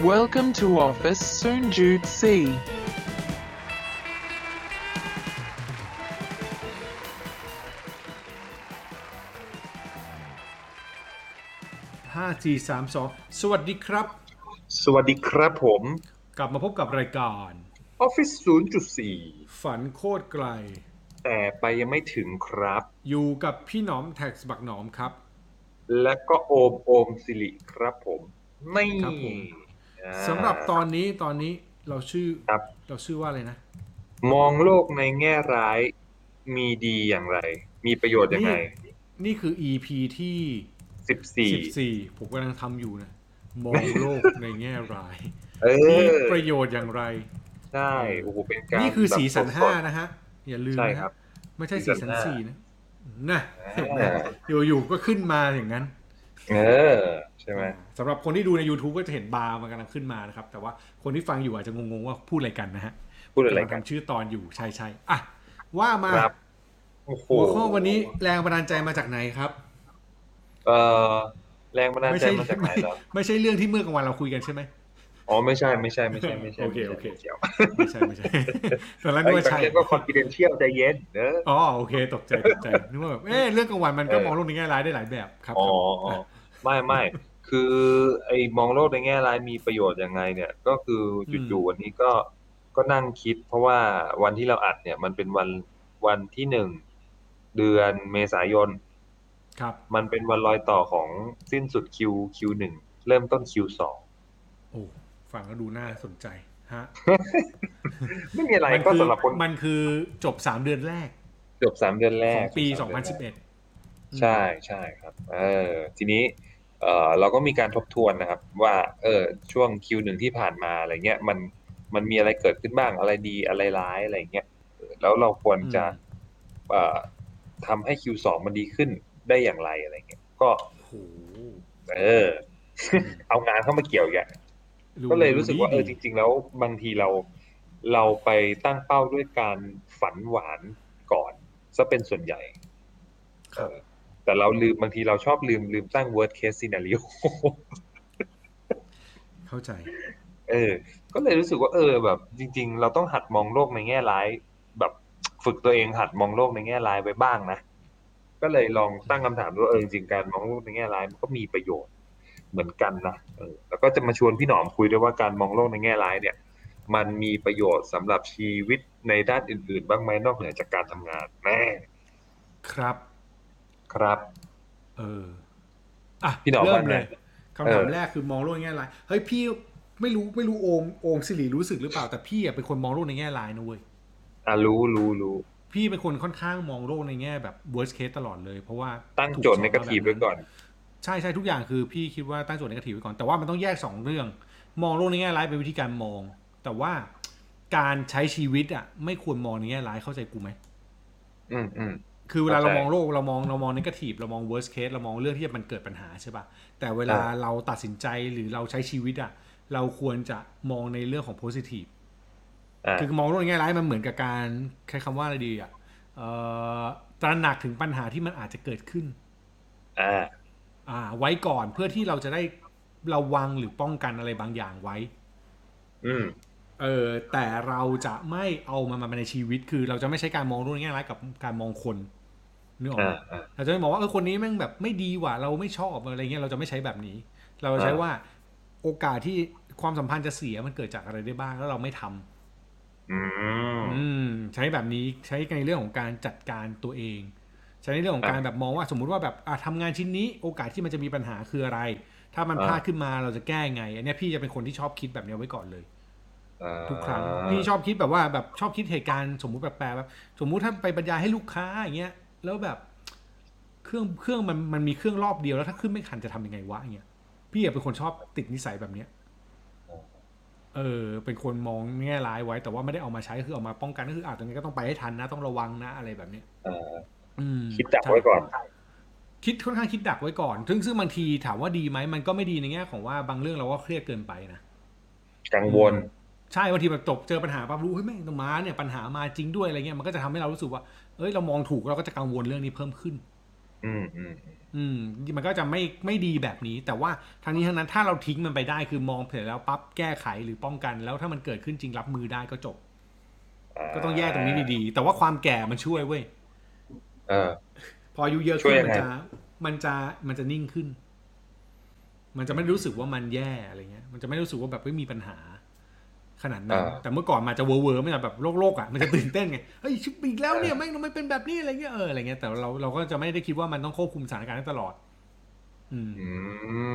Welcome to office, Soon Jude C. ห้าสี่สามสองสวัสดีครับ สวัสดีครับผม กลับมาพบกับรายการ Office 0.4 ฝันโคตรไกล แต่ไปยังไม่ถึงครับ อยู่กับพี่หนอมแท็กสบักหนอมครับ และก็โอมโอมสิริครับผม ไม่ครับผมอ่า สำหรับตอนนี้ตอนนี้เราชื่อครับ เราชื่อว่าอะไรนะมองโลกในแง่ร้ายมีดีอย่างไร มีประโยชน์ยังไงนี่คือ EP ที่14 14ผมกำลังทำอยู่นะ มองโลกในแง่ร้ายเอมีอประโยชน์อย่างไร ใช่โอ้โหเป็นการนี่คือสีสันแบบห้าสดนะฮะ อย่าลืมใช่นะครัฮะบไม่ใช่สีสีสัสันนห้า สี่นะนะอ่าอยู่ๆก็ขึ้นมาอย่างนั้นๆเออ ใช่ไหม สำหรับคนที่ดูใน YouTube ก็จะเห็นบาร์มันกำลังขึ้นมานะครับ แต่ว่าคนที่ฟังอยู่อาจจะงงๆว่าพูดอะไรกันนะฮะพูดอะไรกันกำลังทำชื่อตอนอยู่ใช่ใช่ๆอะว่ามาครับโอ้โหหัวข้อวันนี้แรงบันดาลใจมาจากไหนครับ เออแรงบันดาลใจมาจากไหนไม่เหรอไม่ใช่เรื่องที่เมื่อกลางวันเราคุยกันใช่ไหมอ๋อไม่ใช่ไม่ใช่ไม่ใช่ไม่ใช่โอเคไม่ใช่โอเคไม่เกี่ยวไม่ใช่ไม่ใช่ตอนแรกไอ้นึกว่าบางใช่เรื่องก็ confidential ใจเย็นเนอะอ๋อโอเคตกใจตกใจนึกว่าแบบเอ๊ะเรื่องกลางวันมันก็เออมองโลกในแง่ร้ายได้หลายแบบครับอ๋อครับอ๋ออะไม่ไม่ คือไอ้มองโลกในแง่ร้ายมีประโยชน์ยังไงเนี่ย ก็คือจู่ๆวันนี้ก็ก็นั่งคิด เพราะว่าวันที่เราอัดเนี่ย มันเป็นวันวันที่หนึ่งเดือนเมษายน ครับ มันเป็นวันรอยต่อของสิ้นสุดคิวคิวหนึ่งเริ่มต้นคิวสองโอ้ฟังแล้วดูน่าสนใจฮะ ไม่มีอะไรมันก็คือสำหรับคนมันคือจบสามเดือนแรกจบสามเดือนแรขกองปีจบสามเดือนแรก 2011ใช่ใช่ครับ เออ ทีนี้ เออเราก็มีการทบทวนนะครับ ว่าเออช่วงคิวหนึ่งที่ผ่านมาอะไรเงี้ยมันมันมีอะไรเกิดขึ้นบ้างอะไรดีอะไรร้ายอะไรเงี้ยเออแล้วเราควรจะเอ่อทำให้คิวสองมันดีขึ้นได้อย่างไรอะไรเงี้ยก็โอ้โหเออ เอางานเข้ามาเกี่ยวอย่างก็เลยรู้สึกว่าเออจริง ๆ แล้วบางทีเราเราไปตั้งเป้าด้วยการฝันหวานก่อนซะเป็นส่วนใหญ่ครับเออ แต่เราลืมบางทีเราชอบลืมลืมตั้ง worst case scenario เข้าใจ เออ ก็เลยรู้สึกว่าเออแบบ จริง ๆ เราต้องหัดมองโลกในแง่ร้าย แบบฝึกตัวเองหัดมองโลกในแง่ร้ายไว้บ้างนะ ก็เลยลองตั้งคำถามดูว่าเออจริงๆการมองโลกในแง่ร้ายมันก็มีประโยชน์เหมือนกันนะเออแล้วก็จะมาชวนพี่หนอมคุยด้วยว่าการมองโลกในแง่ร้ายเนี่ย มันมีประโยชน์สำหรับชีวิตในด้านอื่น ๆ บ้างไหมนอกเหนือจากการทำงานแม่ครับ ครับ เออ อะพี่หนอมเริ่มว่าไงเลยคำถามเออแรกคือมองโลกในแง่ร้ายเฮ้ยพี่ไม่รู้ไม่รู้โอมโอมสิริรู้สึกหรือเปล่า แต่พี่อะเป็นคนมองโลกในแง่ร้ายนะเว้ยอะรู้รู้รู้พี่เป็นคนค่อนข้างมองโลกในแง่แบบ worst case ตลอดเลย เพราะว่าตั้งถูโจทย์สในกระถีบไว้ก่อน ใช่ใช่ทุกอย่างคือพี่คิดว่าตั้งโจทย์ในกระถีบไว้ก่อนแต่ว่ามันต้องแยกสองเรื่อง มองโลกในแง่ร้ายเป็นวิธีการมอง แต่ว่าการใช้ชีวิตอะ ไม่ควรมองในแง่ร้ายเข้าใจกูไหมอืมอืม คือเวลาเข้าเราใจมองโลกเรามองเรามองนกาทีฟเรามอง worst case เรามองเรื่องที่มันเกิดปัญหาใช่ปะแต่เวลาอ่าเราตัดสินใจหรือเราใช้ชีวิตอะเราควรจะมองในเรื่องของ positive อ่าคือมองโลกในแง่ร้ายมันเหมือนกับการใช้คำว่าอะไรดีอะเอ่อตระหนักถึงปัญหาที่มันอาจจะเกิดขึ้นอ่าอ่า ไว้ก่อนเพื่อที่เราจะได้ระวังหรือป้องกันอะไรบางอย่างไว้ อืมเออแต่เราจะไม่เอามันมาในชีวิต คือเราจะไม่ใช้การมองโลกในแง่ร้ายกับการมองคน นึกออกไหมอ่าอ่าเราจะไม่มองว่าเออคนนี้แม่งแบบไม่ดีว่ะเราไม่ชอบอะไรเงี้ยเราจะไม่ใช้แบบนี้ เราจะใช้อ่าว่าโอกาสที่ความสัมพันธ์จะเสียมันเกิดจากอะไรได้บ้างแล้วเราไม่ทำอืมอืมใช้แบบนี้ใช้ในเรื่องของการจัดการตัวเอง ใช้ในเรื่องของการอ่าแบบมองว่าสมมุติว่าแบบอะทำงานชิ้นนี้ โอกาสที่มันจะมีปัญหาคืออะไร ถ้ามันอ่าพลาดขึ้นมาเราจะแก้ไง อันเนี้ยพี่จะเป็นคนที่ชอบคิดแบบเนี้ยไว้ก่อนเลยอ่าทุกครั้งพี่ชอบคิดแบบว่าแบบชอบคิดเหตุการณ์สมมุติแบบแปลแบบสมมุติถ้าไปบรรยายให้ลูกค้าอย่างเงี้ย แล้วแบบเครื่องเครื่องมันมันมีเครื่องรอบเดียวแล้วถ้าขึ้นไม่ทันจะทำยังไงวะอย่างเงี้ยพี่อะเป็นคนชอบติดนิสัยแบบเนี้ยเออ เป็นคนมองแง่ร้ายไว้ แต่ว่าไม่ได้เอามาใช้คือเอามาป้องกันก็คืออาจจะนี้ก็ต้องไปให้ทันนะ ต้องระวังนะอะไรแบบเนี้ยอ่าอืมคิดดักไว้ก่อน คิดค่อนข้างคิดดักไว้ก่อน ซึ่งซึ่งบางทีถามว่าดีไหมมันก็ไม่ดีในแง่ของว่าบางเรื่องเราก็เครียดเกินไปนะกังวล ใช่บางทีแบบจบเจอปัญหาปั๊บรู้เฮ้ยแม่งตรงมาเนี่ยปัญหามาจริงด้วยอะไรเงี้ยมันก็จะทำให้เรารู้สึกว่าเอ้ยเรามองถูกเราก็จะกังวลเรื่องนี้เพิ่มขึ้น อืมอืมอืมอืมมันก็จะไม่ไม่ดีแบบนี้ แต่ว่าทางนี้ทั้งนั้นถ้าเราทิ้งมันไปได้คือมองเผื่อแล้วปั๊บแก้ไขหรือป้องกันแล้วถ้ามันเกิดขึ้นจริงรับมือได้ก็จบ ก็ต้องแยกตรงนี้ดีๆ แต่ว่าความแก่มันช่วยเว้ยๆเออ พออายุเยอะช่ขึ้วยนยังมันไงจะมันจะมันจะนิ่งขึ้น มันจะไม่รู้สึกว่ามันแย่อะไรเงี้ย มันจะไม่รู้สึกว่าแบบไม่มีปัญหา ขนาดนั้น แต่เมื่อก่อนมันจะเวอร์เวอร์ไม่ใช่แบบโลกโลกๆอะมันจะตื่นเต้นไงเฮ้ยชิบอีกแล้วเนี่ยแม่งทำไมเป็นแบบนี้อะไรเงี้ยเอออะไรเงี้ยแต่เราเราก็จะไม่ได้คิดว่ามันต้องควบคุมสถานการณ์ได้ตลอดอืมอื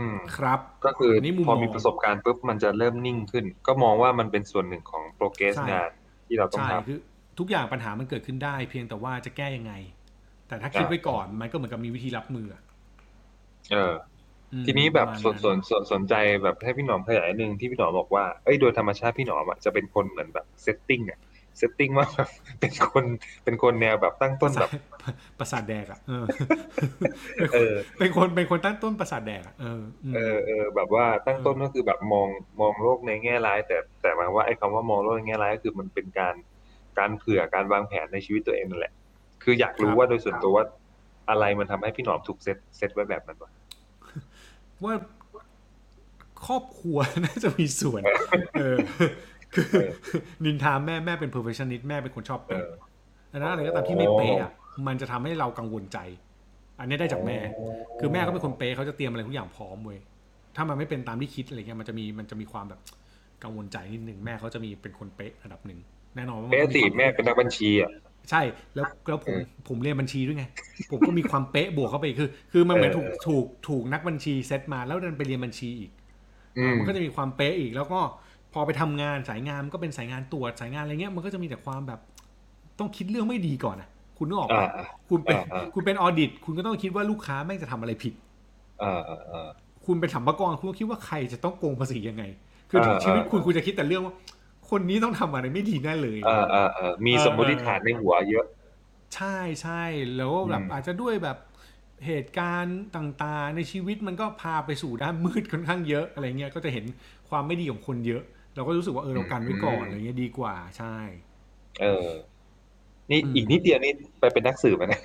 มครับ ก็คืออนนี้มุมพอมองมีประสบการณ์ปุ๊บมันจะเริ่มนิ่งขึ้น ก็มองว่ามันเป็นส่วนหนึ่งของโปรเกรสใช่งานที่เราต้องใช่ทคือ ทุกอย่างปัญหามันเกิดขึ้นได้ เพียงแต่ว่าจะแก้ยังไง แต่ถ้าคิดไว้ก่อนมันก็เหมือนกับมีวิธีรับมืออะำเอออืม ทีนี้แบบประมาณส่วนส่วนส่วนสนใจแบบให้พี่หนอมขยายหนึ่งที่พี่หนอมบอกว่าเอ้ยโดยธรรมชาติพี่หนอมอะจะเป็นคนเหมือนแบบ setting อะ setting ว่าแบบเป็นคนเป็นคนแนวแบบตั้งต้นแบบประสาทแดกอะเออเออเป็นคนเป็นคนตั้งต้นประสาทแดกอะเอออืมเออเออแบบว่าตั้งต้นก็คือแบบมองมองโลกในแง่ร้าย แต่แต่หมายความว่าไอ้คำว่ามองโลกในแง่ร้ายก็คือมันเป็นการการเผื่อการวางแผนในชีวิตตัวเองนั่นแหละ คืออยากรู้ว่าโดยส่วนตัวว่าอะไรมันทำให้พี่หนอมถูกเซตเซตไว้แบบนั้นวะ ว่าครอบครัวน่าจะมีส่วน เออ คือเออนินทาแม่แม่เป็น perfectionist แม่เป็นคนชอบเอเป๊ะออันนั้นอะไรก็ตามที่ไม่เป๊ะอะมันจะทำให้เรากังวลใจ อันนี้ได้จากแม่ คือแม่ก็เป็นคนเป๊ะเขาจะเตรียมอะไรทุกอย่างพร้อมเว้ยถ้ามันไม่เป็นตามที่คิดอะไรเงี้ยมันจะมีมันจะมีความแบบกังวลใจนิดนึงแม่เขาจะมีเป็นคนเป๊ะระดับหนึ่งแน่นอนว่ามันเป๊ะก็สิมีความแม่เป็นนักบัญชีอะ ใช่แล้วแล้วผมเออผมเรียนบัญชีด้วยไง ผมก็มีความเป๊ะบวกเข้าไปอีกคือ คือมันเหมือนเอถูอกถูกถูกนักบัญชีเซตมาแล้วดันไปเรียนบัญชีอีกอืมมันก็จะมีความเป๊ะอีก แล้วก็พอไปทำงานสายงานมันก็เป็นสายงานตรวจสายงานอะไรเงี้ยมันก็จะมีแต่ความแบบ ต้องคิดเรื่องไม่ดีก่อนนะคุณนึกออกปะอ่าคุณเป็นอ่าอ่าคุณเป็นออดิต คุณก็ต้องคิดว่าลูกค้าแม่งจะทำอะไรผิดอ่าอ่าอ่าคุณเป็นสัมภากรคุณก็คิดว่าใครจะต้องโกงภาษียังไง คืออ่าชีวิตอ่าคุณคุณจะคิดแต่เรื่องว่า คนนี้ต้องทำอะไรไม่ดีแน่เลยอ่าอ่าอ่ามีสมมติฐานในหัวเยอะ ใช่ใช่แล้วแบบอืมอาจจะด้วยแบบเหตุการณ์ต่างๆ ในชีวิตมันก็พาไปสู่ด้านมืดค่อนข้างเยอะอะไรเงี้ยก็จะเห็นความไม่ดีของคนเยอะ เราก็รู้สึกว่าเออเรากันไว้ก่อนอะไรเงี้ยดีกว่าใช่ เออ นี่อืมอีกนิดเดียวนี่ไปเป็นนักสืบอะนะ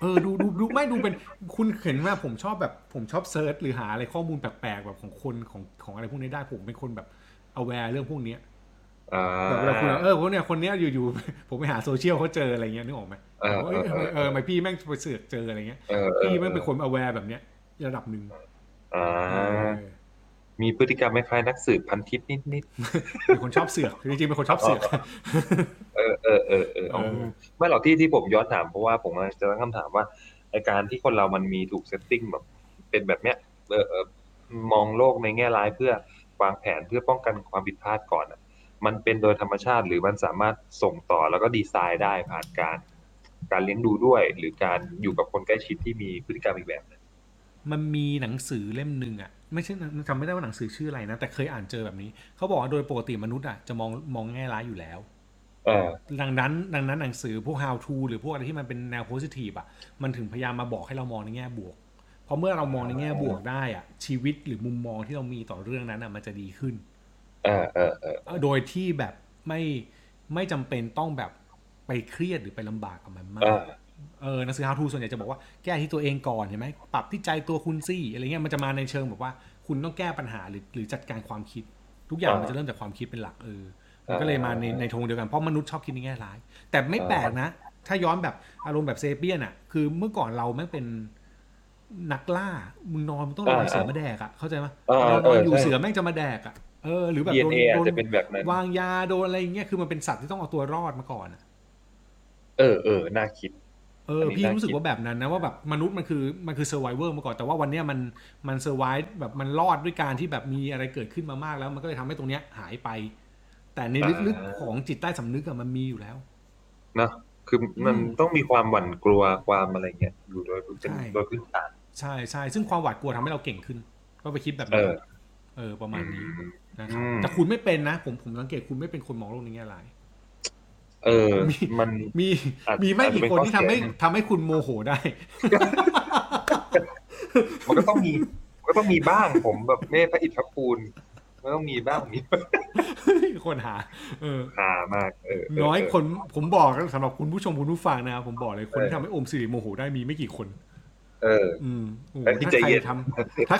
เออดูดูดูไม่ดูเป็นคุณเห็นว่าผมชอบแบบผมชอบเซิร์ชหรือหาอะไรข้อมูลแปลกๆแบบของคนของของอะไรพวกนี้ได้ผมเป็นคนแบบ aware เรื่องพวกเนี้ยอ่า แบบเวลาคุณเออคนเนี้ยคนเนี้ยอยู่ๆผมไปหาโซเชียลเขาเจออะไรเงี้ยนึกออกไหมเออเออเออเออทำไมพี่แม่งไปเสือกเจออะไรเงี้ยเออเออพี่แม่งเป็นคน aware แบบเนี้ยระดับหนึ่งอ่าเออมีพฤติกรรมคล้ายๆนักสืบพันทิปนิดนิดเป็นคนชอบเสือกคือจริงๆเป็นคนชอบเสือกๆเออเออเออเออเอาเออไม่หรอกที่ที่ผมย้อนถามเพราะว่าผมจะตั้งคำถามว่าไอการที่คนเรามันมีถูกเซตติ้งแบบ เป็นแบบเนี้ยเออเออมองโลกในแง่ร้ายเพื่อวางแผนเพื่อป้องกันความผิดพลาดก่อนอะ มันเป็นโดยธรรมชาติหรือมันสามารถส่งต่อแล้วก็ดีไซน์ได้ผ่านการ การเลี้ยงดูด้วย หรือการอยู่กับคนใกล้ชิดที่มีพฤติกรรมอีกแบบหนึ่งมันมีหนังสือเล่มหนึ่งอะไม่ใช่จำไม่ได้ว่าหนังสือชื่ออะไรนะแต่เคยอ่านเจอแบบนี้เขาบอกว่าโดยปกติมนุษย์อะจะมองมองแง่ร้ายอยู่แล้วเออดังนั้นดังนั้นหนังสือพวก how to หรือพวกอะไรที่มันเป็นแนว positive อะมันถึงพยายามมาบอกให้เรามองในแง่บวก เพราะเมื่อเรามองในแง่บวกได้อะชีวิตหรือมุมมองที่เรามีต่อเรื่องนั้นอะมันจะดีขึ้น เออเออเออโดยที่แบบไม่ไม่จำเป็นต้องแบบไปเครียดหรือไปลำบากกับมันมาเอกอเออหนังสือ how to ส่วนใหญ่จะบอกว่าแก้ที่ตัวเองก่อนเห็นไหมปรับที่ใจตัวคุณสิอะไรเงี้ยมันจะมาในเชิงแบบว่า คุณต้องแก้ปัญหาหรือหรือจัดการความคิด ทุกอย่างอ่ามัมันจะเริ่มจากความคิดเป็นหลักเออมันอ่าก็เลยมาในในโทงเดียวกันเพราะมนุษย์ชอบคิดในแง่ร้าย แต่ไม่แปลกนะ ถ้าย้อนแบบอารมณ์แบบเซเปียนอะ คือเมื่อก่อนเราแม่งเป็นนักล่ามึงนอนมึงต้องรอให้เสือมาแดกอะเข้าใจไหมเออเรานเออนออยู่ใช่เสือแม่งจะมาแดกอะ เออ หรือแบบโดน DNA อาจโดนจะเป็นแบบนั้น วางยาโดนอะไรอย่างเงี้ยคือมันเป็นสัตว์ที่ต้องเอาตัวรอดมาก่อนอะเออเออน่าคิด เอออันนี้พี่น่ารู้สึกคิดว่าแบบนั้นนะว่าแบบมนุษย์มันคือมันคือ survivor มาก่อนแต่ว่าวันเนี้ยมันมัน survive แบบมันรอดด้วยการที่แบบมีอะไรเกิดขึ้นมามากแล้ว มันก็เลยทำให้ตรงเนี้ยหายไป แต่ในลึกๆของจิตใต้สำนึกอะมันมีอยู่แล้วเนอะคือมันอืมต้องมีความหวั่นกลัวความอะไรเงี้ยอยู่โดยเป็นใช่โดยพื้นฐานใช่ใช่ซึ่งความหวาดกลัวทำให้เราเก่งขึ้น ก็ไปคิดแบบเอนั้นอ เออประมาณนี้อืมนะครับอืมแต่คุณไม่เป็นนะผมผมสังเกตคุณไม่เป็นคนมองโลกในแง่ร้ายเออมีมันมีอาจมีไม่กี่อาจจะเป็นคนที่ทำให้ข้อเสียทำให้คุณโมโหได้ มันก็ต้องมีมันก็ต้องมีบ้างผมแบบเมฆพระอิฐพระปูนมันต้องมีบ้างมีคนหา เออ หามากเออเน้อยเคนผมบอกสำหรับคุณผู้ชมคุณผู้ฟังนะครับผมบอกเลยคนที่เออทำให้โอมสิริโมโหได้มีไม่กี่คน เอออืมโอ้โหเอ้ยพี่ถ้าใจใครเย็นทำถ้า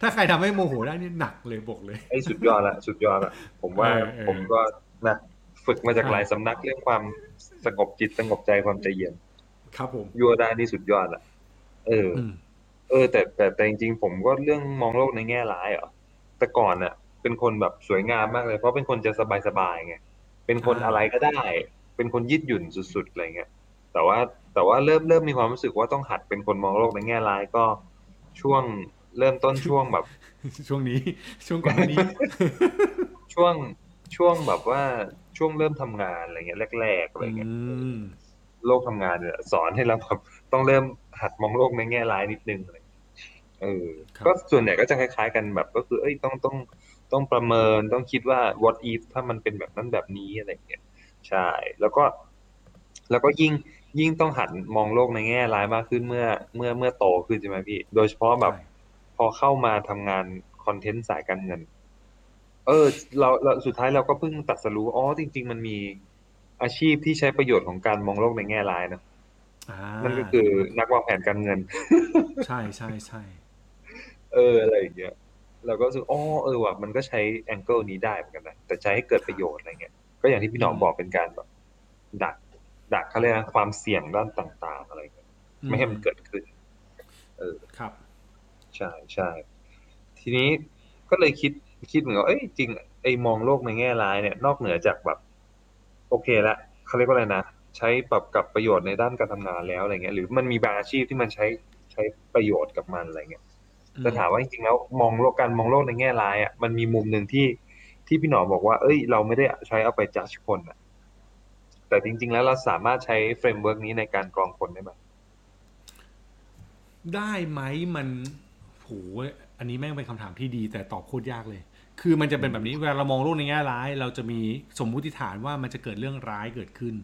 ถ้าใครทำให้โมโหได้นี่หนักเลยบอกเลยไอ้สุดยอดละสุดยอดละผมว่าเออเออผมก็นะฝึกมาจากใช่หลายสำนักเรื่องความสงบจิตสงบใจความใจเย็น ครับผมยัวได้นี่สุดยอดละเออออืมเออ แต่แต่แต่จริงๆผมก็เรื่องมองโลกในแง่ร้ายเหรอแต่ก่อนน่ะ เป็นคนแบบสวยงามมากเลย เพราะเป็นคนจะสบายๆไงเป็นคนอ่าอะไรก็ได้ เป็นคนยืดหยุ่นสุดๆอะไรเงี้ยแต่ว่า แต่ว่าเริ่มเริ่มมีความรู้สึกว่าต้องหัดเป็นคนมองโลกในแง่ร้ายก็ช่วงเริ่มต้นช่วงแบบ ช่วงนี้ ช่วงก่อนหน้านี้ ช่วงช่วงแบบว่าช่วงเริ่มทำงานอะไรเงี้ยแรกๆอะไรเงี้ยอืมโลกทำงานเนี่ยสอนให้เราแบบต้องเริ่มหัดมองโลกในแง่ร้ายนิดนึงอะไรเงี้ยเออครับก็ส่วนใหญ่ก็จะคล้าย ๆ กันแบบ ก็คือ เอ้ยต้องต้องต้องประเมินต้องคิดว่า what if ถ้ามันเป็นแบบนั้นแบบนี้อะไรเงี้ยใช่ แล้วก็ แล้วก็ยิ่ง ยิ่งต้องหัดมองโลกในแง่ร้ายมากขึ้นเมื่อเมื่อเมื่อโตขึ้นใช่ไหมพี่ โดยเฉพาะแบบใช่พอเข้ามาทำงานคอนเทนต์สายการเงิน เออ เราเราสุดท้ายเราก็เพิ่งตัดสรู้อ๋อจริง ๆ มันมีอาชีพที่ใช้ประโยชน์ของการมองโลกในแง่ร้ายนะอ่านั่นก็คือนักวางแผนการเงิน ใช่ใช่ใช่เอออะไรอย่างเงี้ยเราก็รู้สึกอ๋อเออว่ะมันก็ใช้แองเกิลนี้ได้เหมือนกันนะแต่ใช้ให้เกิดประโยชน์อะไรเงี้ยก็อย่างที่พี่หนอมบอกเป็นการแบบดัก ดักเขาเรียกนะความเสี่ยงด้านต่างๆ อะไรเงี้ยไม่ให้มันเกิดขึ้นครับ ใช่ใช่ทีนี้ก็เลยคิดคิดเหมือนกับเอ้ยจริงไอ้มองโลกในแง่ร้ายเนี่ย นอกเหนือจากแบบ โอเคละเขาเรียกว่าอะไรนะใช้ปรับกับประโยชน์ในด้านการทำงานแล้วอะไรเงี้ย หรือมันมีบางอาชีพที่มันใช้ใช้ประโยชน์กับมันอะไรเงี้ยแต่ถามว่าจริงๆแล้วมองโลกการมองโลกในแง่ร้ายอะมันมีมุมหนึ่งที่ที่พี่หนอมบอกว่า เอ้ย เราไม่ได้ใช้เอาไปจัดคนอะ แต่จริง ๆ แล้วเราสามารถใช้ framework นี้ในการกรองคนได้ไหมได้ไหมมันโหอันนี้แม่งเป็นคำถามที่ดี แต่ตอบโคตรยากเลย คือมันจะเป็นแบบนี้เวลาเรามองโลกในแง่ร้าย เราจะมีสมมุติฐานว่ามันจะเกิดเรื่องร้ายเกิดขึ้น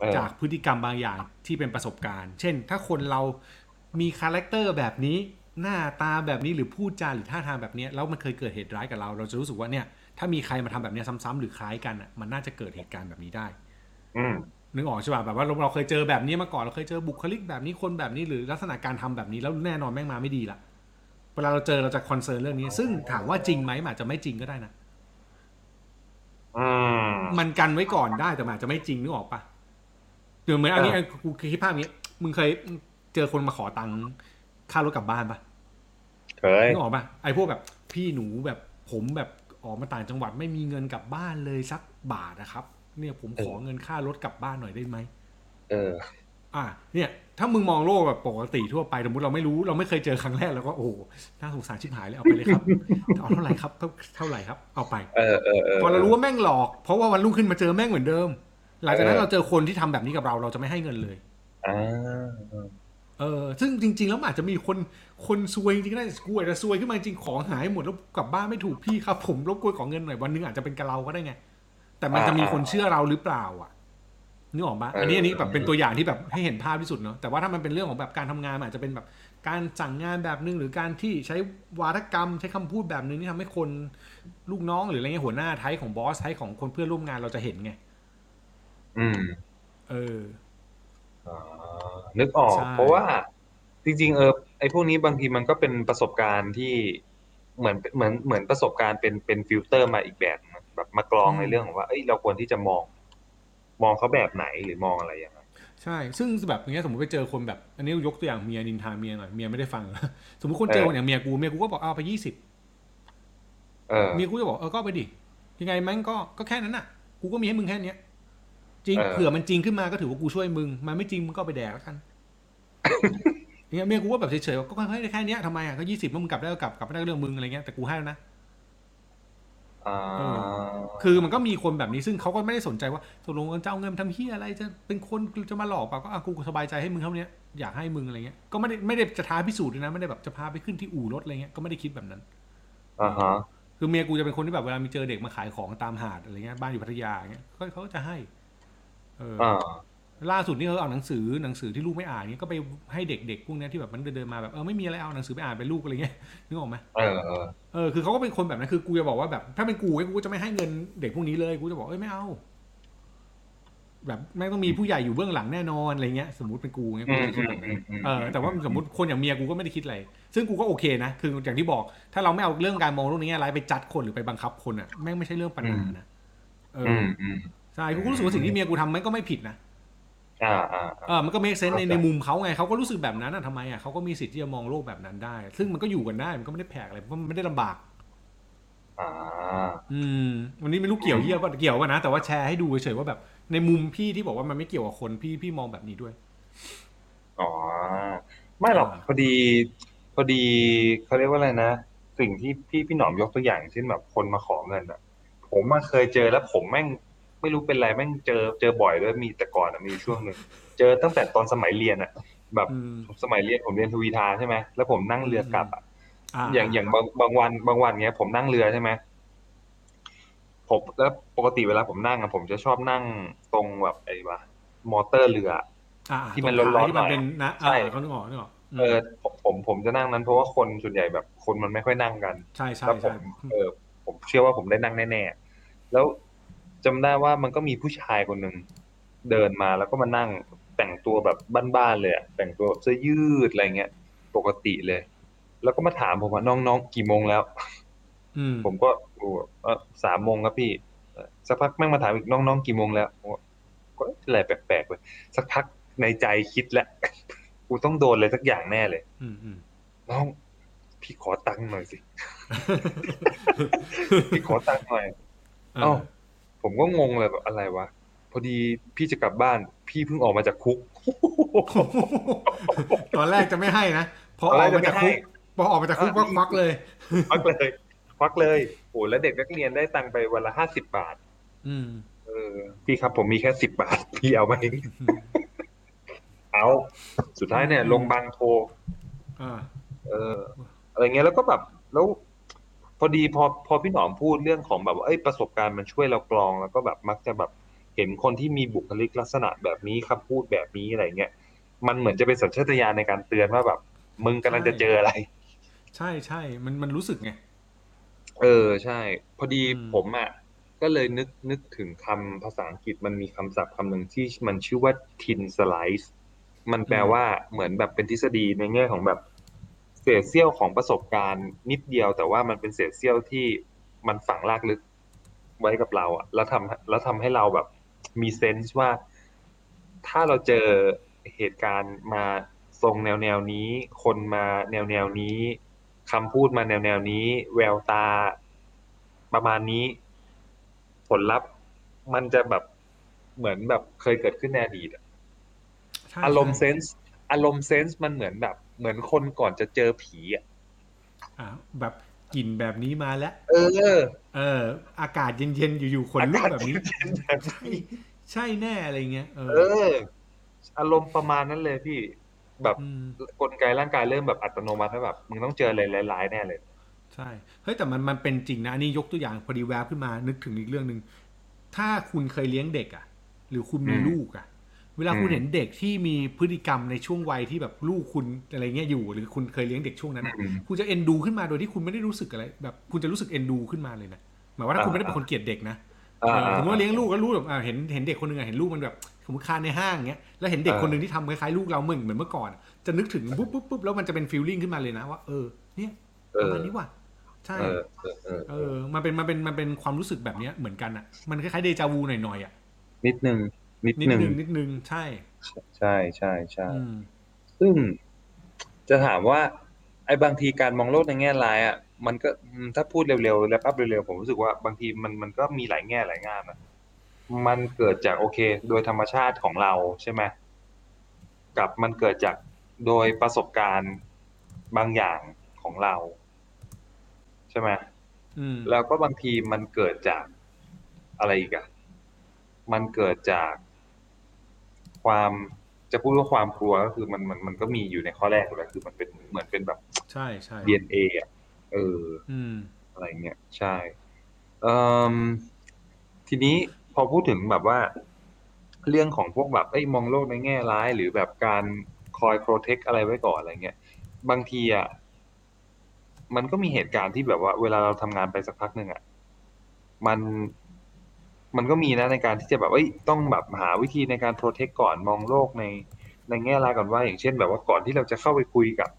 เออจากพฤติกรรมบางอย่างที่เป็นประสบการณ์ เช่น ถ้าคนเรามี character แบบนี้หน้าตาแบบนี้หรือพูดจาหรือท่าทางแบบนี้แล้วมันเคยเกิดเหตุร้ายกับเรา เราจะรู้สึกว่าเนี่ยถ้ามีใครมาทำแบบนี้ซ้ำๆหรือคล้ายกันอะมันน่าจะเกิดเหตุการณ์แบบนี้ได้อืม นึกออกใช่ป่ะแบบว่าเราเราเคยเจอแบบนี้มาก่อนเราเคยเจอบุคลิกแบบนี้คนแบบนี้หรือลักษณะการทำแบบนี้แล้วแน่นอนแม่งมาไม่ดีละเวลาเราเจอเราจะคอนเซิร์นเรื่องนี้ ซึ่งถามว่าจริงไหมมันอาจจะไม่จริงก็ได้นะอืมมันกันไว้ก่อนได้แต่มันอาจจะไม่จริงนึกออกปะเดี๋ยวเหมือนอันนี้อ่ากูคิดภาพนี้มึงเคยเจอคนมาขอตังค์ค่ารถกลับบ้านปะเคยนึกออกปะไอ้พวกแบบพี่หนูแบบผมแบบออกมาต่างจังหวัดไม่มีเงินกลับบ้านเลยสักบาทนะครับ เนี่ยผมขอเงินค่ารถกลับบ้านหน่อยได้ไหมเออ อะเนี่ย ถ้ามึงมองโลกแบบปกติทั่วไปสมมติเราไม่รู้เราไม่เคยเจอครั้งแรกแล้วก็โอ้โหน่าสงสารชิบหายเลยเอาไปเลยครับเอาเท่าไหร่ครับเท่าเท่าไหร่ครับ เอาไปเออเออเออพอเรารู้ว่าแม่งหลอก เพราะว่าวันรุ่งขึ้นมาเจอแม่งเหมือนเดิม หลังจากนั้นเออเราเจอคนที่ทำแบบนี้กับเราเราจะไม่ให้เงินเลยอ่าเออซึ่งจริง ๆ แล้วมันอาจจะมีคนคนซวยจริงๆก็ได้กูอาจจะซวยขึ้นมาจริงของหายหมดแล้วกลับบ้านไม่ถูกพี่ครับ ผมรบกวนขอเงินหน่อยวันหนึงอาจจะเป็นกับเราก็ได้ไง แต่มันจะมีคนเชื่อเราหรือเปล่าอะนึกออกปะอันนี้อันนี้แบบเป็นตัวอย่างที่แบบให้เห็นภาพที่สุดเนาะแต่ว่าถ้ามันเป็นเรื่องของแบบการทำงานมันอาจจะเป็นแบบการสั่งงานแบบนึงหรือการที่ใช้วาทกรรมใช้คำพูดแบบนึงที่ทำให้คนลูกน้องหรืออะไรเงี้ยหัวหน้าไทยของ boss ไทยของคนเพื่อนร่วมงานเราจะเห็นไง อืม เอออ่านึกออกใช่เพราะว่าจริง ๆ เออไอ้พวกนี้บางทีมันก็เป็นประสบการณ์ที่เหมือนเหมือนเหมือนประสบการณ์เป็นเป็นฟิลเตอร์มาอีกแบบนึง แบบมากรองในเรื่องของว่า เอ้ยเราควรที่จะมอง มองเขาแบบไหนหรือมองอะไรอย่างไรใช่ ซึ่งแบบอย่างเงี้ยสมมติไปเจอคนแบบ อันนี้ยกตัวอย่างเมียนินทาเมียหน่อย เมียไม่ได้ฟัง สมมติคนเจอคนอย่างเมียกู เมียกูก็บอกเอาไปยี่สิบเออเมียกูจะบอกเออก็เอาไปดิ ยังไงแม่งก็ก็แค่นั้นน่ะ กูก็มีให้มึงแค่เนี้ย จริงเออเผื่อมันจริงขึ้นมาก็ถือว่ากูช่วยมึง มันไม่จริงมึงก็เอาไปแดกแล้วกันอย่างเงี้ยเมียกูก็แบบเฉยๆว่าก็ให้ได้แค่เนี้ยทำไมอะก็ยี่สิบมึงกลับได้ก็กลับกลับไม่ได้ก็เรื่องมึงอะไรเงี้ยแต่กูให้แล้วนะอ่าเอ คือมันก็มีคนแบบนี้ซึ่งเขาก็ไม่ได้สนใจว่าตกลงจะเอาเงินทำเฮียอะไรจะเป็นคนจะมาหลอกเปล่าก็อะกูสบายใจให้มึงเท่านี้อยากให้มึงอะไรเงี้ยก็ไม่ได้ไม่ได้จะท้าพิสูจน์ด้วยนะไม่ได้แบบจะพาไปขึ้นที่อู่รถอะไรเงี้ยก็ไม่ได้คิดแบบนั้นอ่าฮะคือเมียกูจะเป็นคนที่แบบเวลามีเจอเด็กมาขายของตามหาดอะไรเงี้ยบ้านอยู่พัทยาอย่างเงี้ยเขาเขาก็จะให้ เอออ่า ล่าสุดนี่เขาเอาหนังสือหนังสือที่ลูกไม่อ่านเงี้ยก็ไปให้เด็กๆพวกเนี้ยที่แบบมันเดินๆมาแบบเออไม่มีอะไรเอาหนังสือไปอ่านไปลูกอะไรเงี้ยนึกออกไหมเออเออเออคือเขาก็เป็นคนแบบนั้นคือกูจะบอกว่าแบบ ถ้าเป็นกูกูก็จะไม่ให้เงินเด็กพวกนี้เลยกูจะบอกเอ้ยไม่เอาอแบบแม่งต้องมีผู้ใหญ่อยู่เบื้องหลังแน่นอนอะไรเงี้ย สมมติเป็นกูเงี้ยอืกูมจะคิอืดมแบบอืนั้นมอืมเออแต่ว่าสมมติคนอย่างเมียกูก็ไม่ได้คิดอะไรซึ่งกูก็โอเคนะคืออย่างที่บอก ถ้าเราไม่เอาเรื่องการมองโลกในแง่ร้ายไปจัดคนหรือไปบังคับคนอะแม่งไม่ใช่เรื่องปัญหานะเอออือมอืมใช่กูก็รู้สึกว่าสิ่งที่เมียกูทำมันก็ไม่ผิดนะ อ่าอ่าเออมันก็ make sense ในเข้าใจในมุมเขาไงเขาก็รู้สึกแบบนั้นอะทำไมอะเขาก็มีสิทธิ์ที่จะมองโลกแบบนั้นได้ ซึ่งมันก็อยู่กันได้มันก็ไม่ได้แปลกอะไรเพราะมันไม่ได้ลำบากอ่าอืมวันนี้ไม่รู้เกี่ยวเยี่ยป่ะเกี่ยวป่ะนะ แต่ว่าแชร์ให้ดูเฉยๆว่าแบบในมุมพี่ที่บอกว่ามันไม่เกี่ยวกับคนพี่พี่มองแบบนี้ด้วยอ๋อไม่หรอกอ่าพอดี พอดีเขาเรียกว่าอะไรนะสิ่งที่พี่พี่หนอมยกตัวอย่างเช่นแบบคนมาขอเงินอะ ผมมาเคยเจอแล้วผมแม่ง ไม่รู้เป็นไรแม่งเจอเจอบ่อยด้วยมีแต่ก่อนอะมีช่วงหนึ่งเจอตั้งแต่ตอนสมัยเรียนอะแบบอืมสมัยเรียนผมเรียนทวีทาใช่ไหมแล้วผมนั่งเรือกลับอะอ่าอย่างอย่างบางบางวันบางวันเงี้ย ผมนั่งเรือใช่ไหมผมแล้วปกติเวลาผมนั่งอะผมจะชอบนั่งตรงแบบไอ้วะมอเตอร์เรืออ่าที่มันร้อนๆที่มันหน่อยเป็นนะใช่อ่าเขานึกออกนึกออกมเออผมผมผมจะนั่งนั้นเพราะว่าคนส่วนใหญ่แบบคนมันไม่ค่อยนั่งกัน ใช่ใช่แล้วผใช่มเออผมเชื่อว่าผมได้นั่งแน่ๆแล้ว จำได้ว่ามันก็มีผู้ชายคนหนึ่งเดินมาแล้วก็มานั่งแต่งตัวแบบบ้านๆเลยอะแต่งตัวแบบเสื้อยืดอะไรเงี้ยปกติเลย แล้วก็มาถามผมว่าน้องๆกี่โมงแล้วอืมผมก็โอ้เออสามโมงครับพี่เออสักพักแม่งมาถามอีกน้องๆกี่โมงแล้วผมก็ก็อะไรแปลกๆเลยสักพักในใจคิดแล้วกูต้องโดนเลยสักอย่างแน่เลยอืมอืมน้องพี่ขอตังค์หน่อยสิ พี่ขอตังค์หน่อยเออเอ้า ผมก็งงเลยแบบอะไรวะ พอดีพี่จะกลับบ้าน พี่เพิ่งออกมาจากคุก ตอนแรกจะไม่ให้นะพอตอนอแรอกกจะมาไม่จากให้คุกพอออกมาจากคุกก็ควักเลยควักเลยควักเลยโอ้แล้วเด็กนักเรียนได้ตังค์ไปวันละห้าสิบบาท อืม เออ พี่ครับผมมีแค่สิบบาท พี่เอาไหมเอาสุดท้ายเนี่ย ลงบางโทรอ่าเออ อะไรเงี้ยแล้วก็แบบแล้วพ อดีพอพอพี่หนอมพูดเรื่องของแบบว่าเอ้ยประสบการณ์มันช่วยเรากรอง แล้วก็แบบมักจะแบบเห็นคนที่มีบุคลิกลักษณะแบบนี้คำพูดแบบนี้อะไรเงี้ยมันเหมือนจะเป็นสัญชาตญาณในการเตือนว่าแบบ มึงกำลังจะเจออะไร ใช่ใช่มันมันรู้สึกไงเออใช่ พอดีอืมผมอะก็เลยนึกนึกถึงคำภาษาอังกฤษมันมีคำศัพท์คำหนึ่งที่มันชื่อว่า tin slice มันแปลว่าเหมือนแบบเป็นทฤษฎีในแง่ของแบบ เศษเสี้ยวของประสบการณ์นิดเดียว แต่ว่ามันเป็นเศษเสี้ยวที่มันฝังลากลึกไว้กับเราอะแล้วทำแล้วทำให้เราแบบ มีเซนส์ว่า ถ้าเราเจอเหตุการณ์มาทรงแนวแนวนี้ คนมาแนวแนวนี้คำพูดมาแนวแนวนี้ แววตาประมาณนี้ ผลลัพธ์มันจะแบบเหมือนแบบเคยเกิดขึ้นในอดีตอะใช่อารมณ์เซใช่นส์อารมณ์เซนส์มันเหมือนแบบ เหมือนคนก่อนจะเจอผีอะอ่าแบบกลิ่นแบบนี้มาแล้ว เออ เออ อากาศเย็นๆอยู่ๆขนลุกแบบนี้อากาศเย็นๆแบบใช่ใช่แน่อะไรเงี้ยเออเออ อารมณ์ประมาณนั้นเลยพี่แบบมกลไกร่างกายเริ่มแบบอัตโนมัติแล้วแบบมึงต้องเจออะไรร้ายๆแน่เลย ใช่เฮ้ยแต่มันมันเป็นจริงนะอันนี้ยกตัวอย่างพอดีแวบขึ้นมานึกถึงอีกเรื่องหนึ่งถ้าคุณเคยเลี้ยงเด็กอะ หรือคุณมีอืมลูกอะ เวลาคุณอืมเห็นเด็กที่มีพฤติกรรมในช่วงวัยที่แบบลูกคุณอะไรเงี้ยอยู่ หรือคุณเคยเลี้ยงเด็กช่วงนั้นอะอืมคุณจะเอ็นดูขึ้นมาโดยที่คุณไม่ได้รู้สึกอะไร แบบคุณจะรู้สึกเอ็นดูขึ้นมาเลยนะหมายว่าถ้าคุณไม่ได้เป็นคนเกลียดเด็กนะอ่าเออสมมติว่าเลี้ยงลูกก็รู้แบบอ่าเห็นเห็นเด็กคนหนึ่งอะเห็นลูกมันแบบสมมติคานในห้างเงี้ยแล้วเห็นเด็กอ่าคนหนึ่งที่ทำคล้ายๆลูกเราเหมือนเหมือนเมื่อก่อน จะนึกถึงปุ๊บปุ๊บปุ๊บแล้วมันจะเป็นฟีลลิ่งขึ้นมาเลยนะว่าเออเนี่ยเอประอมาณนี้ว่ะใช่เออเออเออเออมันเป็นมันเป็นมันเป็นความรู้สึกแบบเนี้ยเหมือนกันอะมันคล้ายๆเดจาวูหน่อยๆอะนิดนึง นิดนิดนึงนึงนิดนึงใช่ ใช่ใช่ใช่อืมซึ่งจะถามว่า ไอ้บางทีการมองโลกในแง่ร้ายอะมันก็อืมถ้าพูดเร็วๆ แล้วปั๊บเร็วๆ ผมรู้สึกว่าบางทีมันมันก็มีหลายแง่หลายงามนะมันเกิดจากโอเค โดยธรรมชาติของเราใช่ไหมกับมันเกิดจากโดยประสบการณ์บางอย่างของเรา ใช่ไหมอืมแล้วก็บางทีมันเกิดจากอะไรอีกอะมันเกิดจาก ความจะพูดว่าความกลัวก็คือมันมันมันก็มีอยู่ในข้อแรกอยู่แล้วคือมันเป็นเหมือนเป็นแบบ ใช่ใช่ DNA อะเอออืมอะไรเงี้ยใช่เอ่มทีนี้พอพูดถึงแบบว่า เรื่องของพวกแบบเอ้ยมองโลกในแง่ร้าย หรือแบบการคอยโปรเทคอะไรไว้ก่อนอะไรเงี้ยบางทีอะมันก็มีเหตุการณ์ที่แบบว่า เวลาเราทำงานไปสักพักหนึ่งอะมัน มันก็มีนะในการที่จะแบบเอ้ยต้องแบบหาวิธีในการ protect ก่อนมองโลกในในแง่ร้ายก่อนว่า อย่างเช่น แบบว่าก่อนที่เราจะเข้าไปคุยกับ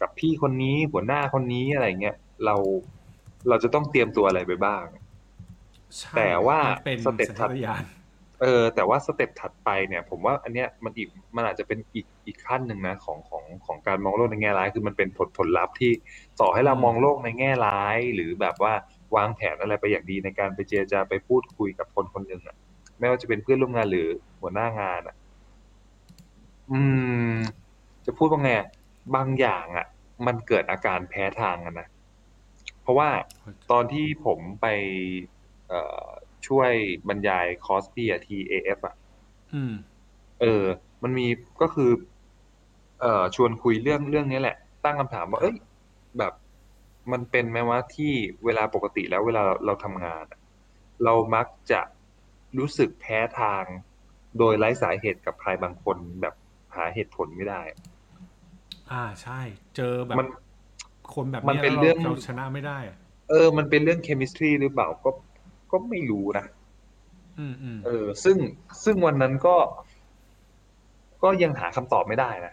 กับพี่คนนี้หัวหน้าคนนี้อะไรเงี้ยเราเราจะต้องเตรียมตัวอะไรไปบ้างใช่แต่ว่ามันเป็น step สัญถัชาตญาณเออ แต่ว่า step ถัดไปเนี่ย ผมว่าอันเนี้ยมันอีกมันอาจจะเป็นอีกอีกขั้นหนึ่งนะของของของการมองโลกในแง่ร้าย คือมันเป็นผลผลลัพธ์ที่ต่อให้เรามองโลกในแง่ร้าย หรือแบบว่า วางแผนอะไรไปอย่างดีในการไปเจรจาไปพูดคุยกับคนคนหนึ่งอะ ไม่ว่าจะเป็นเพื่อนร่วมงานหรือหัวหน้างานอะ อืม จะพูดว่าไงอะบางอย่างอะ มันเกิดอาการแพ้ทางกันนะเพราะว่าตอนที่ผมไปเอ่อช่วยบรรยายคอร์สพี่อะ TAF อะอืมเออ มันมีก็คือ เอ่อ ชวนคุยเรื่องเรื่องนี้แหละ ตั้งคำถามว่า เอ้ยแบบ มันเป็นไหมว่าที่เวลาปกติแล้วเวลาเราเราทำงานอะเรามักจะรู้สึกแพ้ทาง โดยไร้สาเหตุกับใครบางคนแบบหาเหตุผลไม่ได้ อ่าใช่ เจอแบบมัน คนแบบมันยเป็นแล้วเรื่อง เราชนะไม่ได้อะเออ มันเป็นเรื่องเคมิสตรีหรือเปล่าก็ก็ไม่รู้นะ อืมอืมเออ ซึ่งซึ่งวันนั้นก็ ก็ยังหาคำตอบไม่ได้นะ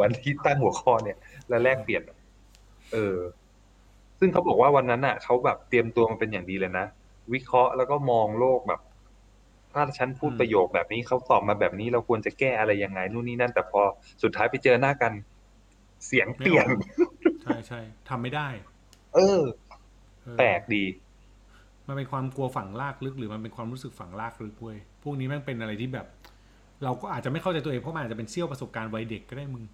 วันที่ตั้งหัวข้อเนี่ย และแลกเปลี่ยนอะเออ ซึ่งเขาบอกว่าวันนั้นอะเขาแบบเตรียมตัวมาเป็นอย่างดีเลยนะ วิเคราะห์แล้วก็มองโลกแบบ ถ้าฉันพูดประโยคแบบนี้เขาตอบมาแบบนี้เราควรจะแก้อะไรยังไงนู่นนี่นั่น แต่พอสุดท้ายไปเจอหน้ากัน เสียงเปลี่ยน ใช่ใช่ทำไม่ได้ เออเออแปลกดี มันเป็นความกลัวฝังลากลึก หรือมันเป็นความรู้สึกฝังลากลึกเว้ยพวกนี้แม่งเป็นอะไรที่แบบ เราก็อาจจะไม่เข้าใจตัวเองเพราะมันอาจจะเป็นเสี้ยวประสบการณ์วัยเด็กก็ได้มึง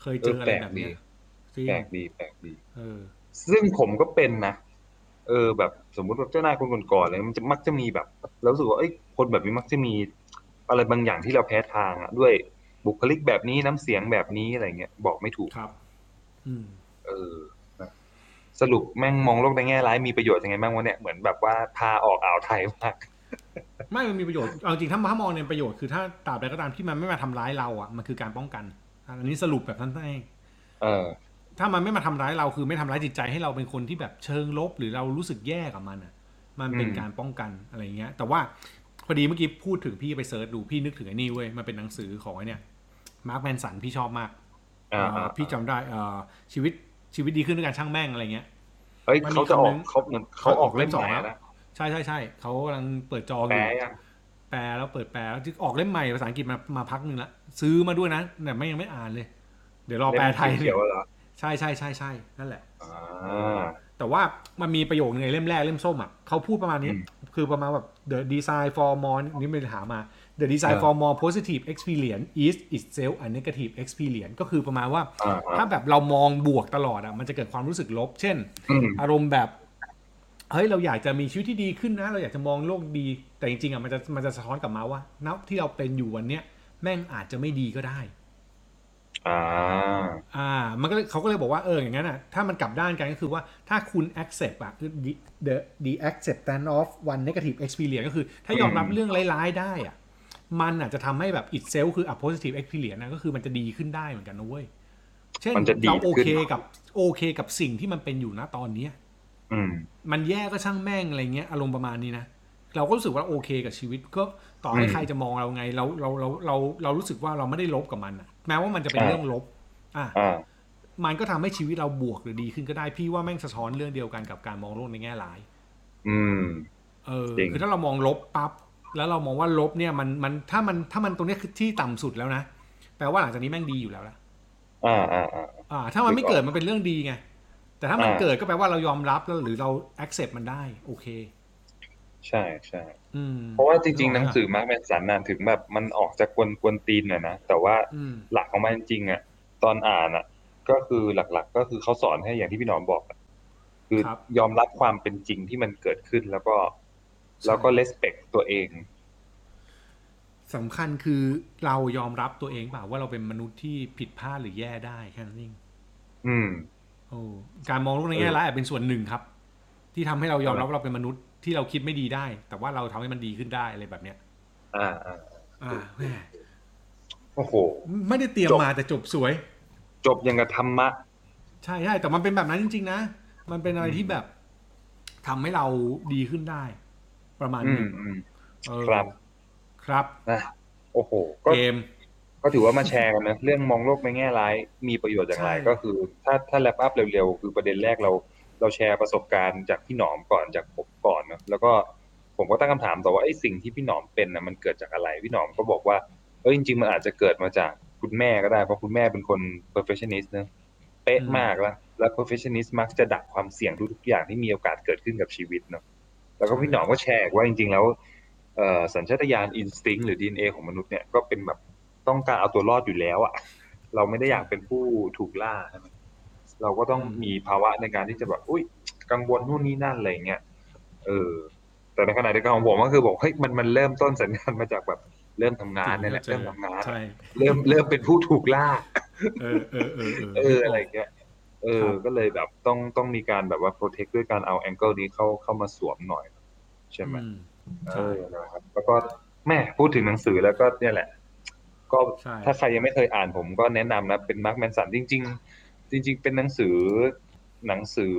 เคยเจออะไรแบบเนี้ย จริงแปลกดีแปลกดี เออ ซึ่งผมก็เป็นนะ เออ แบบสมมุติว่าเจ้านายคนก่อนๆเลยมันจะมักจะมีแบบเรารู้สึกว่าเอ้ยคนแบบนี้มักจะมี อะไรบางอย่างที่เราแพ้ทางอะด้วยบุคลิกแบบนี้น้ำเสียงแบบนี้อะไรเงี้ยบอกไม่ถูกครับ อืม เออนะสรุปแม่งมองโลกในแง่ร้ายมีประโยชน์ยังไงบ้างวะเนี่ยเหมือนแบบว่าพาออกอ่าวไทยมากไม่มันมีประโยชน์เอาจริงถ้าถ้ามองในประโยชน์คือถ้าตราบใดก็ตามที่มันไม่มาทำร้ายเราอะมันคือการป้องกันอันนี้สรุปแบบนั้นเองเออ ถ้ามันไม่มาทำร้ายเราคือไม่ทำร้ายจิตใจให้เราเป็นคนที่แบบเชิงลบ หรือเรารู้สึกแย่กับมันอะ มันเป็นอืมการป้องกันอะไรเงี้ย แต่ว่าพอดีเมื่อกี้พูดถึงพี่ไปเซิร์ชดูพี่นึกถึงไอ้นี่เว้ยมันเป็นหนังสือของไอ้เนี่ยมาร์คแมนสันพี่ชอบมากอ่าเอ่อพี่จำได้เอ่อชีวิตชีวิตดีขึ้นด้วยการช่างแม่งอะไรเงี้ยเฮ้ยมันมีเขาจะออกคำนึงเขาเหมือนเขาออกเล่มสอใหงม่แล้วนะใช่ใช่ใช่เขากำลังเปิดจออแปลยู่ยังแปลแล้วเปิดแปลแล้วที่ออกเล่มใหม่ภาษาอังกฤษมามาพักหนึ่งละซื้อมาด้วยนะแต่ไม่ยังไม่อ่านเลย เดี๋ยวรอแปลไทยเล่มเนี่เขียยวๆเหรอ ใช่ใช่ใช่ใช่นั่นแหละอ่าแต่ว่ามันมีประโยคนึงในเล่มแรกเล่มส้มอะเขาพูดประมาณนี้อืมคือประมาณแบบ the design for more นี่ไม่ได้ถามมา the design อ่า for more positive experience is itself a negative experience ก็คือประมาณว่าอ่าถ้าแบบเรามองบวกตลอดอะมันจะเกิดความรู้สึกลบ เช่นอืมอารมณ์แบบเฮ้ยเราอยากจะมีชีวิตที่ดีขึ้นนะ เราอยากจะมองโลกดี แต่จริงๆอะมันจะมันจะสะท้อนกลับมาว่านับที่เราเป็นอยู่วันเนี้ยแม่งอาจจะไม่ดีก็ได้ อ่าอ่า มันก็เลยเขาก็เลยบอกว่าเอออย่างนั้นอะถ้ามันกลับด้านกันก็คือว่าถ้าคุณ accept อะคือ the the the acceptance of one negative experience ก็คือ ถ้ายอมรับอืมเรื่องร้ายๆได้อะมันอาจจะทำให้แบบ itself คือ a positive experience นะก็คือมันจะดีขึ้นได้เหมือนกันนะเว้ยเช่นมันจะดีเราโอขึ้นเคกับโอเคกับสิ่งที่มันเป็นอยู่นะตอนเนี้ยอืมมันแย่ก็ช่างแม่งอะไรเงี้ยอารมณ์ประมาณนี้นะเราก็รู้สึกว่าโอเคกับชีวิตก็ต่อให้อืมใครจะมองเราไง เราเราเราเราเรารู้สึกว่าเราไม่ได้ลบกับมันอะ แม้ว่ามันจะเป็นอ่าเรื่องลบ อะอ่ามันก็ทำให้ชีวิตเราบวกหรือดีขึ้นก็ได้พี่ว่าแม่งสะท้อนเรื่องเดียวกันกับการมองโลกในแง่ร้าย อืม เออจริงคือถ้าเรามองลบปั๊บแล้วเรามองว่าลบเนี่ยมันมันถ้ามันถ้ามันตรงเนี้ยคือที่ต่ำสุดแล้วนะแปลว่าหลังจากนี้แม่งดีอยู่แล้วละอ่าอ่าอ่าอ่าถ้ามันไม่เกิดมันเป็นเรื่องดีไงแต่ถ้ามันอ่าเกิดก็แปลว่าเรายอมรับแล้วหรือเรา accept มันได้ โอเค ใช่ใช่อืมเพราะว่าจริงๆกหนังสือมาร์กแมนสันน่ะถึงแบบมันออกจากกวนกวนตีนหน่อยนะแต่ว่าอืมหลักของมันจริงๆอะ ตอนอ่านอะ ก็คือหลักๆ ก็คือเขาสอนให้อย่างที่พี่หนอมบอกอะคือครับยอมรับความเป็นจริงที่มันเกิดขึ้นแล้วก็ แล้วก็เลสเ c t ตัวเองสำคัญคือเรายอมรับตัวเองเปล่าว่าเราเป็นมนุษย์ที่ผิดพลาดหรือแย่ได้แค่นั้นเองอืมโอ้การมองโลกในแง่ร้ายอาจเป็นส่วนหนึ่งครับ ที่ทำให้เรายอมรับว่าเราเป็นมนุษย์ ที่เราคิดไม่ดีได้ แต่ว่าเราทำให้มันดีขึ้นได้อะไรแบบเนี้ย อ่าอ่าอ่าแหมโอ้โหไม่ได้เตรียมจบมาแต่จบสวย จบยังกับธรรมะ ใช่ใช่แต่มันเป็นแบบนั้นจริง ๆ นะ มันเป็นอะไรที่แบบทำให้เราดีขึ้นได้ ประมาณอืหนึมงอืมเออครับครับนะโอ้โหก็เกมก็ถือว่ามาแชร์กันนะ เรื่องมองโลกในแง่ร้ายมีประโยชน์อย่างไรใช่ก็คือ ถ้าถ้าแลปอัพเร็วๆ คือประเด็นแรกเรา เราแชร์ประสบการณ์จากพี่หนอมก่อนจากผมก่อนนะแล้วก็ผมก็ตั้งคำถามต่อว่าไอ้สิ่งที่พี่หนอมเป็นนะมันเกิดจากอะไรพี่หนอมก็บอกว่าเออจริง ๆ มันอาจจะเกิดมาจากคุณแม่ก็ได้เพราะคุณแม่เป็นคน perfectionist นะเป๊ะอืมมากแล้วแล้ว perfectionist มักจะดักความเสี่ยงทุกๆอย่างที่มีโอกาสเกิดขึ้นกับชีวิตเนาะแล้วก็พี่หนอมก็แชร์ว่าจริง ๆ แล้วเอ่อสัญชาตญาณอินสติ้งหรือ DNA ของมนุษย์เนี่ยก็เป็นแบบต้องการเอาตัวรอดอยู่แล้วอะเราไม่ได้อยากเป็นผู้ถูกล่าใช่ไหม เราก็ต้องอืมมีภาวะในการที่จะแบบอุ้ยกังวลนู่นนี่นั่นอะไรเงี้ยเออ แต่ในขณะเดียวกันของผมก็คือบอกเฮ้ยมันมันเริ่มต้นสัญชาตญาณมาจากแบบเริ่มทำงานเนี่ยแหละเริ่มทำงานใช่เริ่มเริ่มเป็นผู้ถูกล่า เออเออเออเออเอออะไรเงี้ยเออครับก็เลยแบบต้องต้องมีการแบบว่า protect ด้วยการเอา angle นี้เข้าเข้ามาสวมหน่อย ใช่ไหมอืมเอใช่อนะครับ แล้วก็แม่พูดถึงหนังสือแล้วก็เนี่ยแหละ ก็ใช่ถ้าใครยังไม่เคยอ่านผมก็แนะนำนะ เป็น Mark Manson จริง ๆ จริง ๆ เป็นหนังสือหนังสือ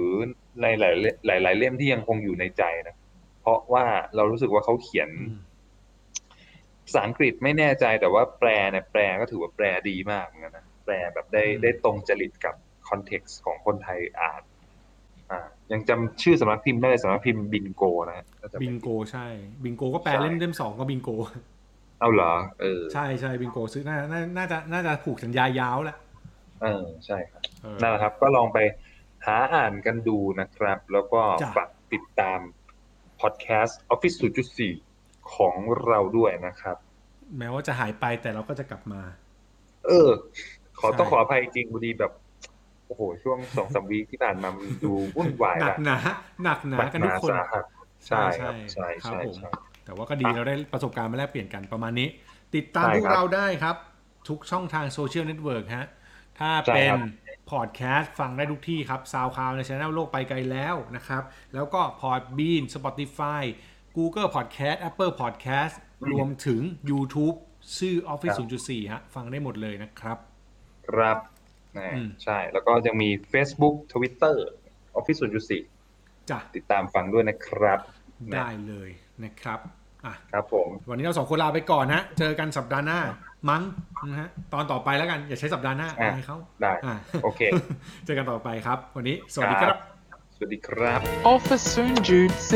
ในหลายหลายหลาย ๆ เล่มที่ยังคงอยู่ในใจนะ เพราะว่าเรารู้สึกว่าเขาเขียนอืมภาษาอังกฤษไม่แน่ใจแต่ว่าแปลเนี่ยแปลก็ถือว่าแปลดีมากเหมือนกันนะแปลแบบได้อืมได้ตรงจริตกับ context ของคนไทยอ่านอ่ายังจำชื่อสำนักพิมพ์ได้เลยสำนักพิมพ์บิงโกนะฮะถ้าจำไม่บิงโกใช่ บิงโกก็แปลใช่เล่มเล่มสองก็บิงโก เอาเหรอเออใช่ใช่บิงโกซื้อน่าน่าน่าจะน่าจะผูกสัญญายาวแหละ เออใช่ครับเออนั่นแหละครับ ก็ลองไปหาอ่านกันดูนะครับ แล้วก็จ้ะฝากติดตามพอดแคสต์ Office 0.4 ของเราด้วยนะครับ แม้ว่าจะหายไปแต่เราก็จะกลับมา เออ ขอใช่ต้องขออภัยจริงพอดีแบบโอ้โห ช่วงสองสามวีคที่ผ่านมามันดูวุ่นวายหนัละกหนาหนักหนากันทุกคนสาหัสใช่ครับใช่ครับใช่ผมใช่แต่ว่าก็ดีเราได้ประสบการณ์มาแลกเปลี่ยนกันประมาณนี้ ติดตามใช่พวกครับเราได้ครับ ทุกช่องทาง social network ฮะ ถ้าใช่เป็นครับพอดแคสต์ฟังได้ทุกที่ครับซาวคลาวในช anel โลกไปไกลแล้วนะครับ แล้วก็ Podbean Spotify Google Podcast Apple Podcast รวมถึง YouTube ชื่อ Office 0.4 ฮะ ฟังได้หมดเลยนะครับ ครับแน่อืมใช่ แล้วก็ยังมี Facebook Twitter Office 0.4จ้ะติดตามฟังด้วยนะครับ ได้เลยนะครับอะครับผม วันนี้เราสองคนลาไปก่อนนะ เจอกันสัปดาห์หน้ามั้งนะฮะตอนต่อไปแล้วกัน อย่าใช้สัปดาห์หน้าอะอายเขาได้อะโอเค เจอกันต่อไปครับ วันนี้ สวัสดีครับ สวัสดีครับ Office Soon Jude C.